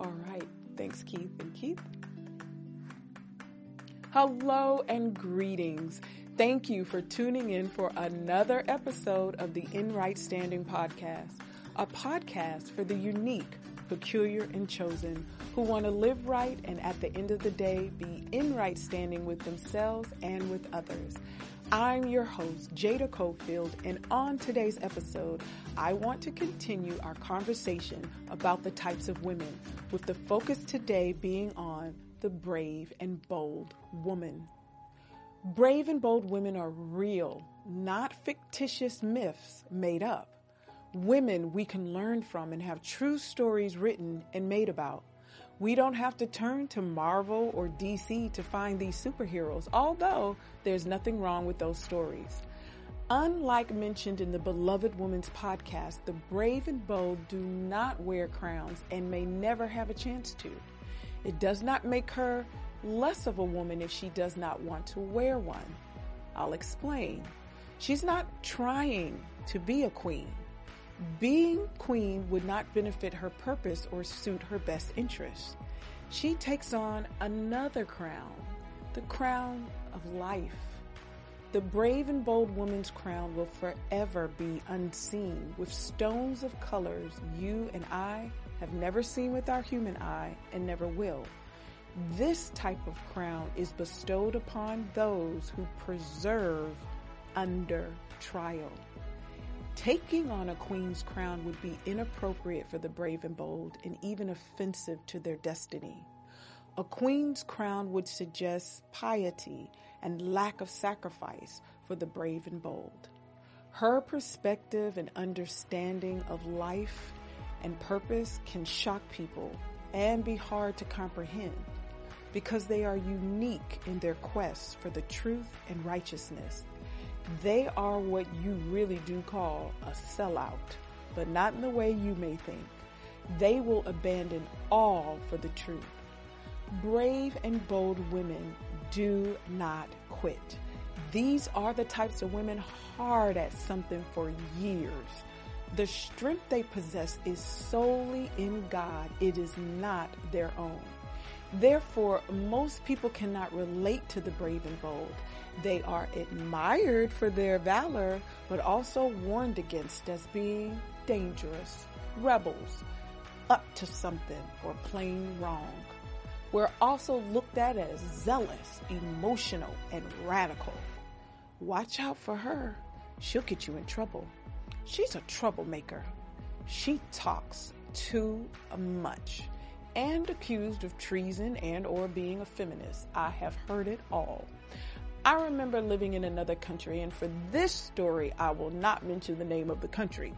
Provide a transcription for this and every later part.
All right. Thanks, Keith and Keith. Hello and greetings. Thank you for tuning in for another episode of the In Right Standing podcast, a podcast for the unique, peculiar, and chosen who want to live right and at the end of the day be in right standing with themselves and with others. I'm your host, Jada Cofield, and on today's episode, I want to continue our conversation about the types of women, with the focus today being on the brave and bold woman. Brave and bold women are real, not fictitious myths made up. Women we can learn from and have true stories written and made about. We don't have to turn to Marvel or DC to find these superheroes, although there's nothing wrong with those stories. Unlike mentioned in the Beloved Woman's podcast, the brave and bold do not wear crowns and may never have a chance to. It does not make her less of a woman if she does not want to wear one. I'll explain. She's not trying to be a queen. Being queen would not benefit her purpose or suit her best interests. She takes on another crown, the crown of life. The brave and bold woman's crown will forever be unseen with stones of colors you and I have never seen with our human eye and never will. This type of crown is bestowed upon those who preserve under trial. Taking on a queen's crown would be inappropriate for the brave and bold and even offensive to their destiny. A queen's crown would suggest piety and lack of sacrifice for the brave and bold. Her perspective and understanding of life and purpose can shock people and be hard to comprehend because they are unique in their quest for the truth and righteousness they are what you really do call a sellout, but not in the way you may think. They will abandon all for the truth. Brave and bold women do not quit. These are the types of women hard at something for years. The strength they possess is solely in God. It is not their own. Therefore, most people cannot relate to the brave and bold. They are admired for their valor, but also warned against as being dangerous, rebels, up to something, or plain wrong. We're also looked at as zealous, emotional, and radical. Watch out for her. She'll get you in trouble. She's a troublemaker. She talks too much and accused of treason and or being a feminist. I have heard it all. I remember living in another country, and for this story, I will not mention the name of the country.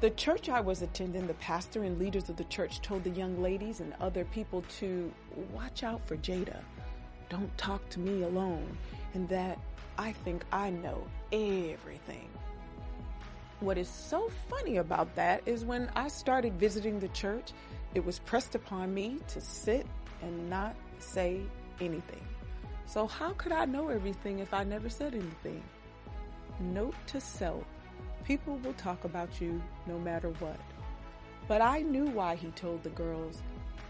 The church I was attending, the pastor and leaders of the church told the young ladies and other people to watch out for Jada. Don't talk to me alone, and that I think I know everything. What is so funny about that is when I started visiting the church, it was pressed upon me to sit and not say anything. So, how could I know everything if I never said anything? Note to self people will talk about you no matter what. But I knew why he told the girls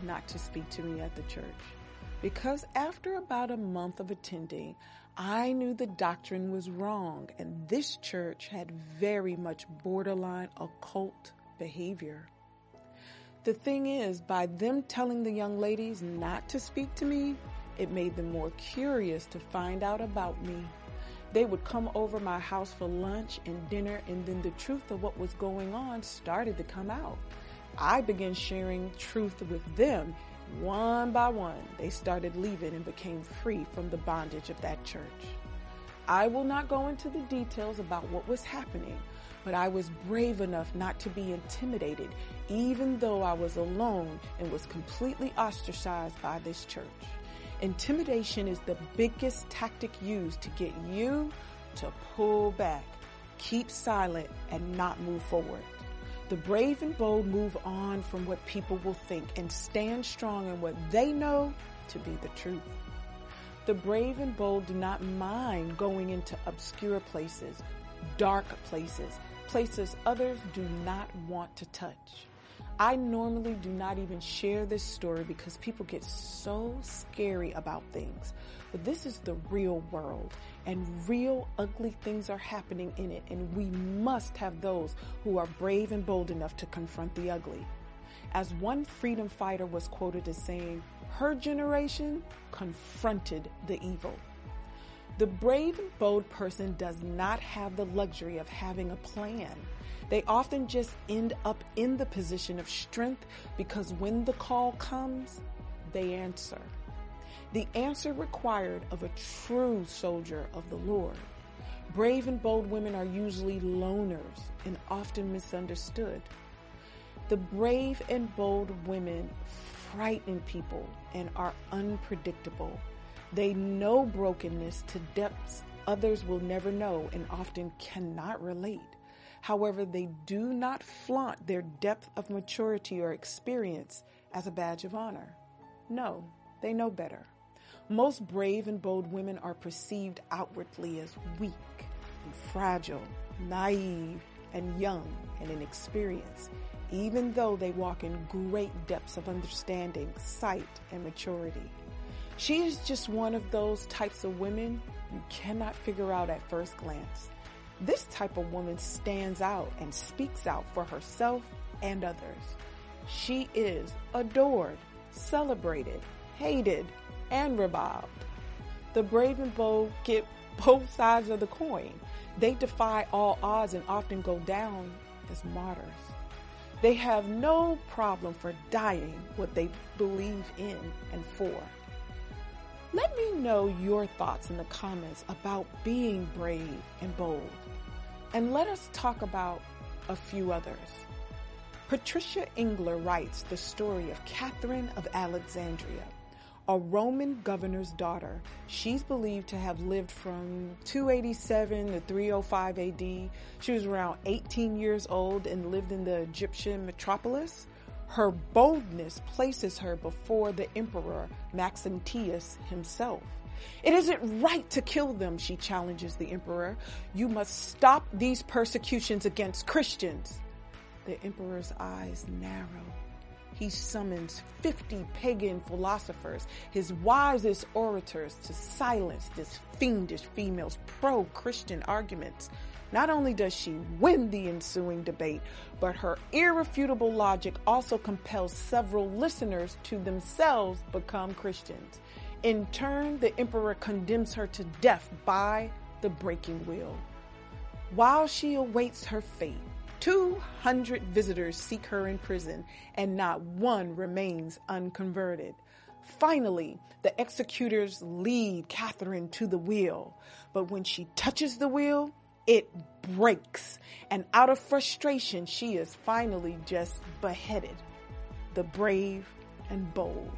not to speak to me at the church. Because after about a month of attending, I knew the doctrine was wrong, and this church had very much borderline occult behavior. The thing is, by them telling the young ladies not to speak to me, it made them more curious to find out about me. They would come over my house for lunch and dinner, and then the truth of what was going on started to come out. I began sharing truth with them. One by one, they started leaving and became free from the bondage of that church. I will not go into the details about what was happening, but I was brave enough not to be intimidated, even though I was alone and was completely ostracized by this church. Intimidation is the biggest tactic used to get you to pull back, keep silent, and not move forward. The brave and bold move on from what people will think and stand strong in what they know to be the truth. The brave and bold do not mind going into obscure places, dark places, places others do not want to touch. I normally do not even share this story because people get so scary about things. But this is the real world and real ugly things are happening in it. And we must have those who are brave and bold enough to confront the ugly. As one freedom fighter was quoted as saying, her generation confronted the evil. The brave and bold person does not have the luxury of having a plan. They often just end up in the position of strength because when the call comes, they answer. The answer required of a true soldier of the Lord. Brave and bold women are usually loners and often misunderstood. The brave and bold women frighten people and are unpredictable. They know brokenness to depths others will never know and often cannot relate. However, they do not flaunt their depth of maturity or experience as a badge of honor. No, they know better. Most brave and bold women are perceived outwardly as weak and fragile, naive and young and inexperienced, even though they walk in great depths of understanding, sight, and maturity. She is just one of those types of women you cannot figure out at first glance. This type of woman stands out and speaks out for herself and others. She is adored, celebrated, hated, and reviled. The brave and bold get both sides of the coin. They defy all odds and often go down as martyrs. They have no problem for dying what they believe in and for. Let me know your thoughts in the comments about being brave and bold. And let us talk about a few others. Patricia Engler writes the story of Catherine of Alexandria, a Roman governor's daughter. She's believed to have lived from 287 to 305 AD. She was around 18 years old and lived in the Egyptian metropolis. Her boldness places her before the emperor Maxentius himself. It isn't right to kill them, she challenges the emperor. You must stop these persecutions against Christians. The emperor's eyes narrow. He summons 50 pagan philosophers, his wisest orators, to silence this fiendish female's pro-Christian arguments. Not only does she win the ensuing debate, but her irrefutable logic also compels several listeners to themselves become Christians. In turn, the emperor condemns her to death by the breaking wheel. While she awaits her fate, 200 visitors seek her in prison and not one remains unconverted. Finally, the executors lead Catherine to the wheel, but when she touches the wheel, it breaks. And out of frustration, she is finally just beheaded. The brave and bold.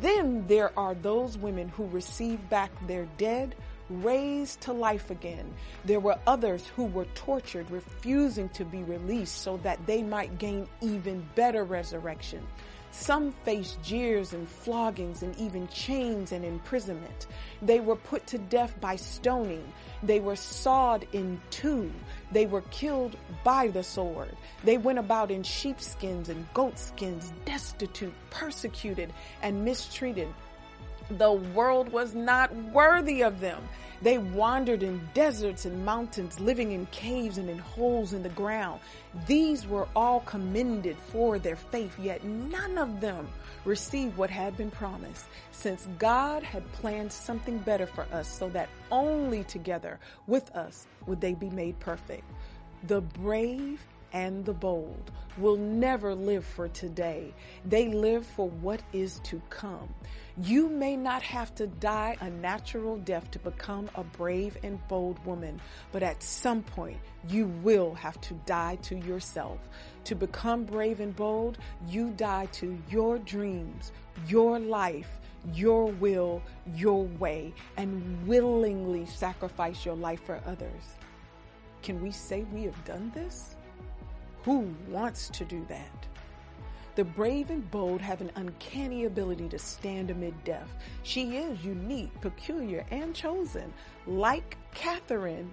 Then there are those women who receive back their dead, raised to life again. There were others who were tortured, refusing to be released so that they might gain even better resurrection. Some faced jeers and floggings and even chains and imprisonment. They were put to death by stoning. They were sawed in two. They were killed by the sword. They went about in sheepskins and goatskins, destitute, persecuted, and mistreated. The world was not worthy of them. They wandered in deserts and mountains, living in caves and in holes in the ground. These were all commended for their faith, yet none of them received what had been promised, since God had planned something better for us so that only together with us would they be made perfect. The brave and the bold will never live for today. They live for what is to come. You may not have to die a natural death to become a brave and bold woman, but at some point you will have to die to yourself. To become brave and bold, you die to your dreams, your life, your will, your way, and willingly sacrifice your life for others. Can we say we have done this? Who wants to do that? The brave and bold have an uncanny ability to stand amid death. She is unique, peculiar, and chosen. Like Catherine,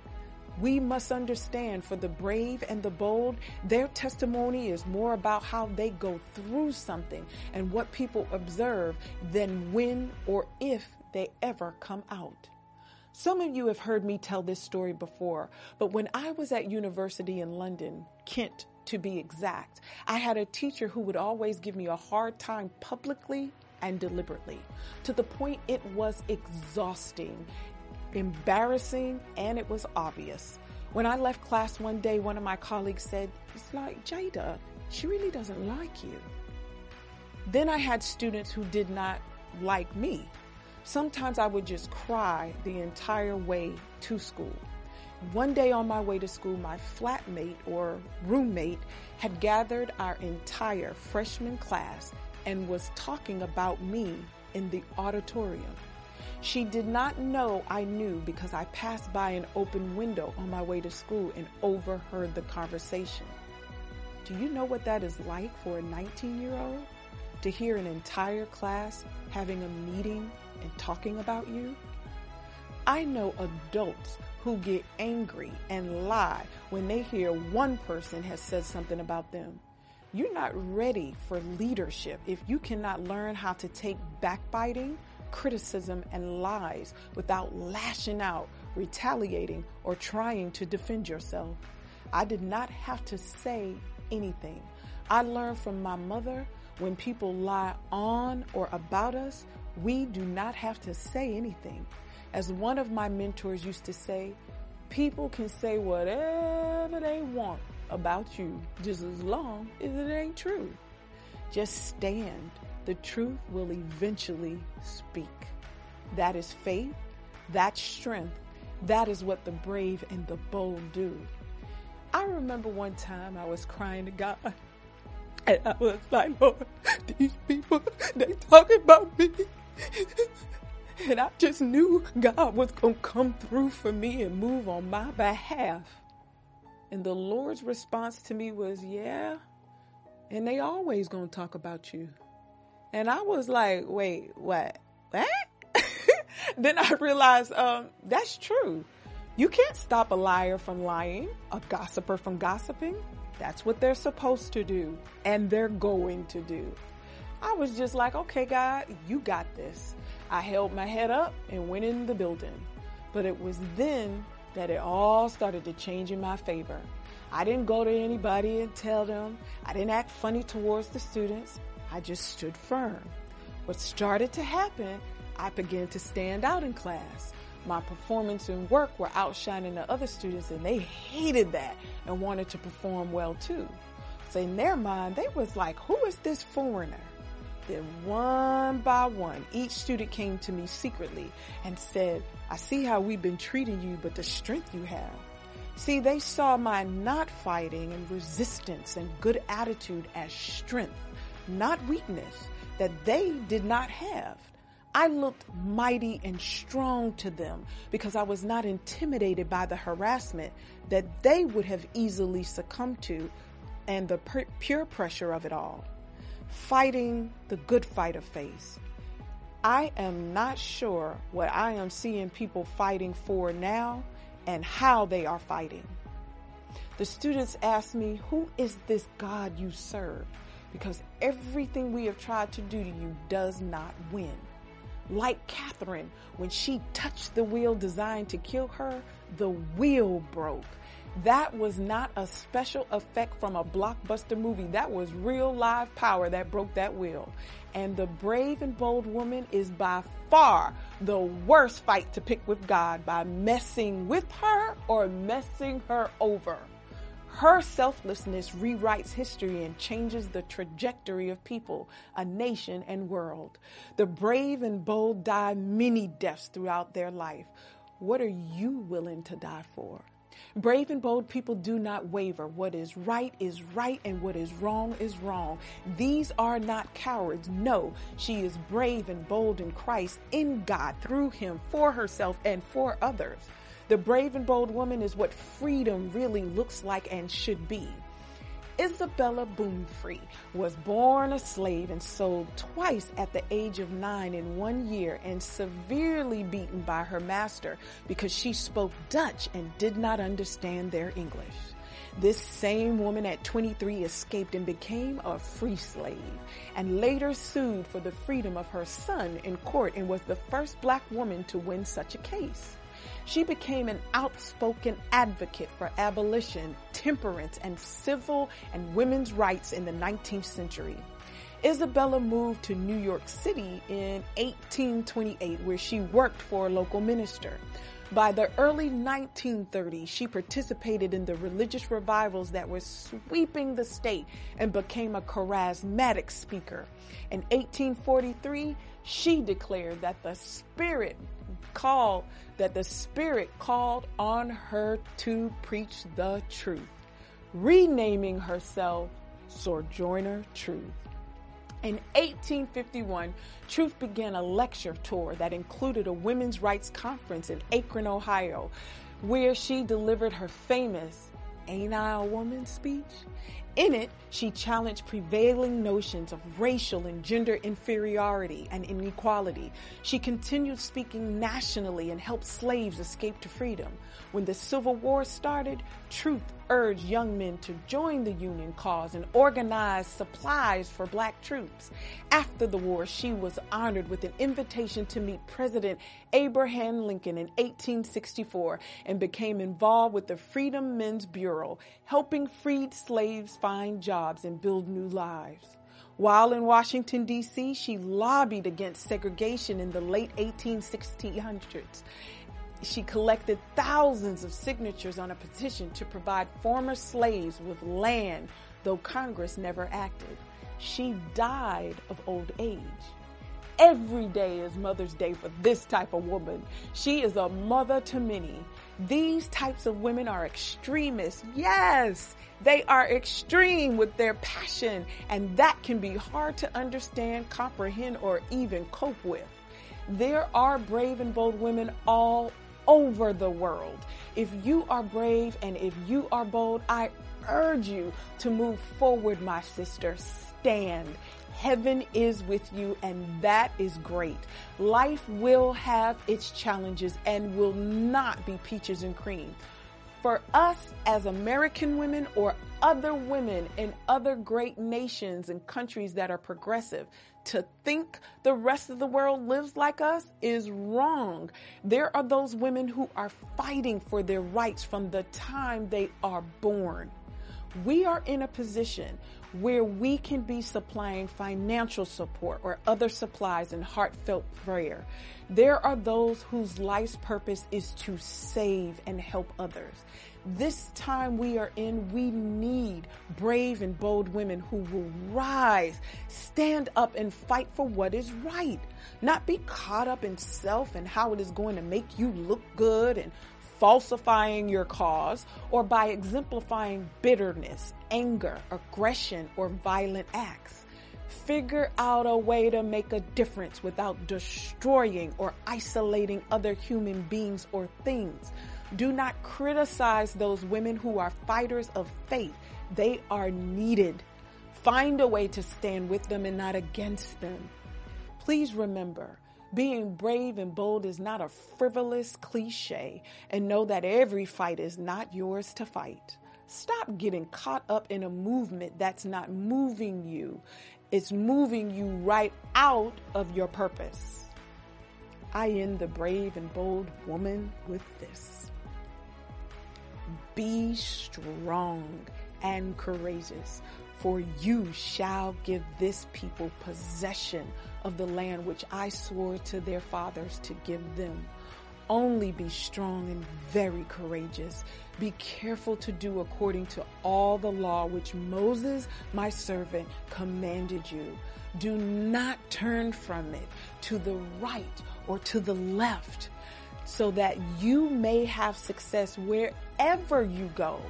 We must understand for the brave and the bold, their testimony is more about how they go through something and what people observe than when or if they ever come out. Some of you have heard me tell this story before, but when I was at university in London, Kent to be exact, I had a teacher who would always give me a hard time publicly and deliberately to the point it was exhausting embarrassing, and it was obvious. When I left class one day, one of my colleagues said, It's like Jada, she really doesn't like you. Then I had students who did not like me. Sometimes I would just cry the entire way to school. One day on my way to school, my flatmate or roommate had gathered our entire freshman class and was talking about me in the auditorium. She did not know I knew because I passed by an open window on my way to school and overheard the conversation. Do you know what that is like for a 19 year old? To hear an entire class having a meeting and talking about you? I know adults who get angry and lie when they hear one person has said something about them. You're not ready for leadership if you cannot learn how to take backbiting criticism, and lies without lashing out, retaliating, or trying to defend yourself. I did not have to say anything. I learned from my mother when people lie on or about us, we do not have to say anything. As one of my mentors used to say, people can say whatever they want about you just as long as it ain't true. Just stand the truth will eventually speak. That is faith. That's strength. That is what the brave and the bold do. I remember one time I was crying to God. And I was like, Lord, these people, they talking about me. And I just knew God was going to come through for me and move on my behalf. And the Lord's response to me was, yeah, and they always going to talk about you. And I was like, wait, what? What? then I realized um, that's true. You can't stop a liar from lying, a gossiper from gossiping. That's what they're supposed to do, and they're going to do. I was just like, okay, God, you got this. I held my head up and went in the building. But it was then that it all started to change in my favor. I didn't go to anybody and tell them. I didn't act funny towards the students. I just stood firm. What started to happen, I began to stand out in class. My performance and work were outshining the other students and they hated that and wanted to perform well too. So in their mind, they was like, who is this foreigner? Then one by one, each student came to me secretly and said, I see how we've been treating you, but the strength you have. See, they saw my not fighting and resistance and good attitude as strength not weakness, that they did not have. I looked mighty and strong to them because I was not intimidated by the harassment that they would have easily succumbed to and the pure pressure of it all. Fighting the good fight of faith. I am not sure what I am seeing people fighting for now and how they are fighting. The students asked me, Who is this God you serve? because everything we have tried to do to you does not win. Like Catherine, when she touched the wheel designed to kill her, the wheel broke. That was not a special effect from a blockbuster movie. That was real live power that broke that wheel. And the brave and bold woman is by far the worst fight to pick with God by messing with her or messing her over. Her selflessness rewrites history and changes the trajectory of people, a nation, and world. The brave and bold die many deaths throughout their life. What are you willing to die for? Brave and bold people do not waver. What is right is right and what is wrong is wrong. These are not cowards. No, she is brave and bold in Christ, in God, through Him, for herself and for others. The brave and bold woman is what freedom really looks like and should be. Isabella Baumfree was born a slave and sold twice at the age of nine in one year and severely beaten by her master because she spoke Dutch and did not understand their English. This same woman at 23 escaped and became a free slave and later sued for the freedom of her son in court and was the first black woman to win such a case. She became an outspoken advocate for abolition, temperance, and civil and women's rights in the 19th century. Isabella moved to New York City in 1828 where she worked for a local minister. By the early 1930s, she participated in the religious revivals that were sweeping the state and became a charismatic speaker. In 1843, she declared that the Spirit called that the Spirit called on her to preach the truth, renaming herself Sojourner Truth. In 1851, Truth began a lecture tour that included a women's rights conference in Akron, Ohio, where she delivered her famous Ain't I a Woman speech. In it, she challenged prevailing notions of racial and gender inferiority and inequality. She continued speaking nationally and helped slaves escape to freedom. When the Civil War started, Truth urged young men to join the Union cause and organize supplies for black troops. After the war, she was honored with an invitation to meet President Abraham Lincoln in 1864 and became involved with the Freedmen's Bureau, helping freed slaves find jobs and build new lives. While in Washington, D.C., she lobbied against segregation in the late 1860s she collected thousands of signatures on a petition to provide former slaves with land, though Congress never acted. She died of old age. Every day is Mother's Day for this type of woman. She is a mother to many. These types of women are extremists. Yes, they are extreme with their passion, and that can be hard to understand, comprehend, or even cope with. There are brave and bold women all over the world. If you are brave and if you are bold, I urge you to move forward, my sister. Stand. Heaven is with you and that is great. Life will have its challenges and will not be peaches and cream. For us as American women or other women in other great nations and countries that are progressive, to think the rest of the world lives like us is wrong. There are those women who are fighting for their rights from the time they are born. We are in a position where we can be supplying financial support or other supplies and heartfelt prayer. There are those whose life's purpose is to save and help others. This time we are in, we need brave and bold women who will rise, stand up and fight for what is right. Not be caught up in self and how it is going to make you look good and falsifying your cause or by exemplifying bitterness, anger, aggression, or violent acts. Figure out a way to make a difference without destroying or isolating other human beings or things. Do not criticize those women who are fighters of faith. They are needed. Find a way to stand with them and not against them. Please remember, being brave and bold is not a frivolous cliche and know that every fight is not yours to fight. Stop getting caught up in a movement that's not moving you. It's moving you right out of your purpose. I end the brave and bold woman with this. Be strong and courageous, for you shall give this people possession of the land which I swore to their fathers to give them. Only be strong and very courageous. Be careful to do according to all the law which Moses, my servant, commanded you. Do not turn from it to the right or to the left so that you may have success wherever you go.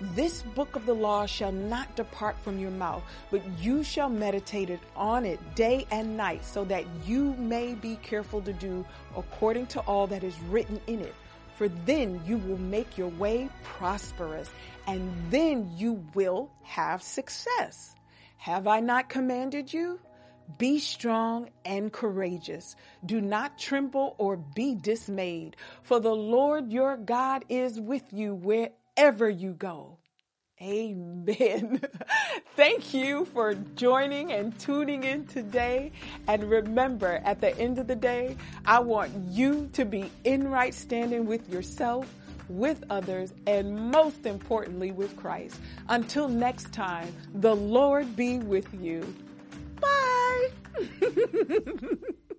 This book of the law shall not depart from your mouth, but you shall meditate on it day and night so that you may be careful to do according to all that is written in it. for then you will make your way prosperous, and then you will have success. Have I not commanded you? Be strong and courageous. Do not tremble or be dismayed, for the Lord your God is with you wherever you go. Amen. Thank you for joining and tuning in today. And remember, at the end of the day, I want you to be in right standing with yourself, with others, and most importantly, with Christ. Until next time, the Lord be with you. Bye.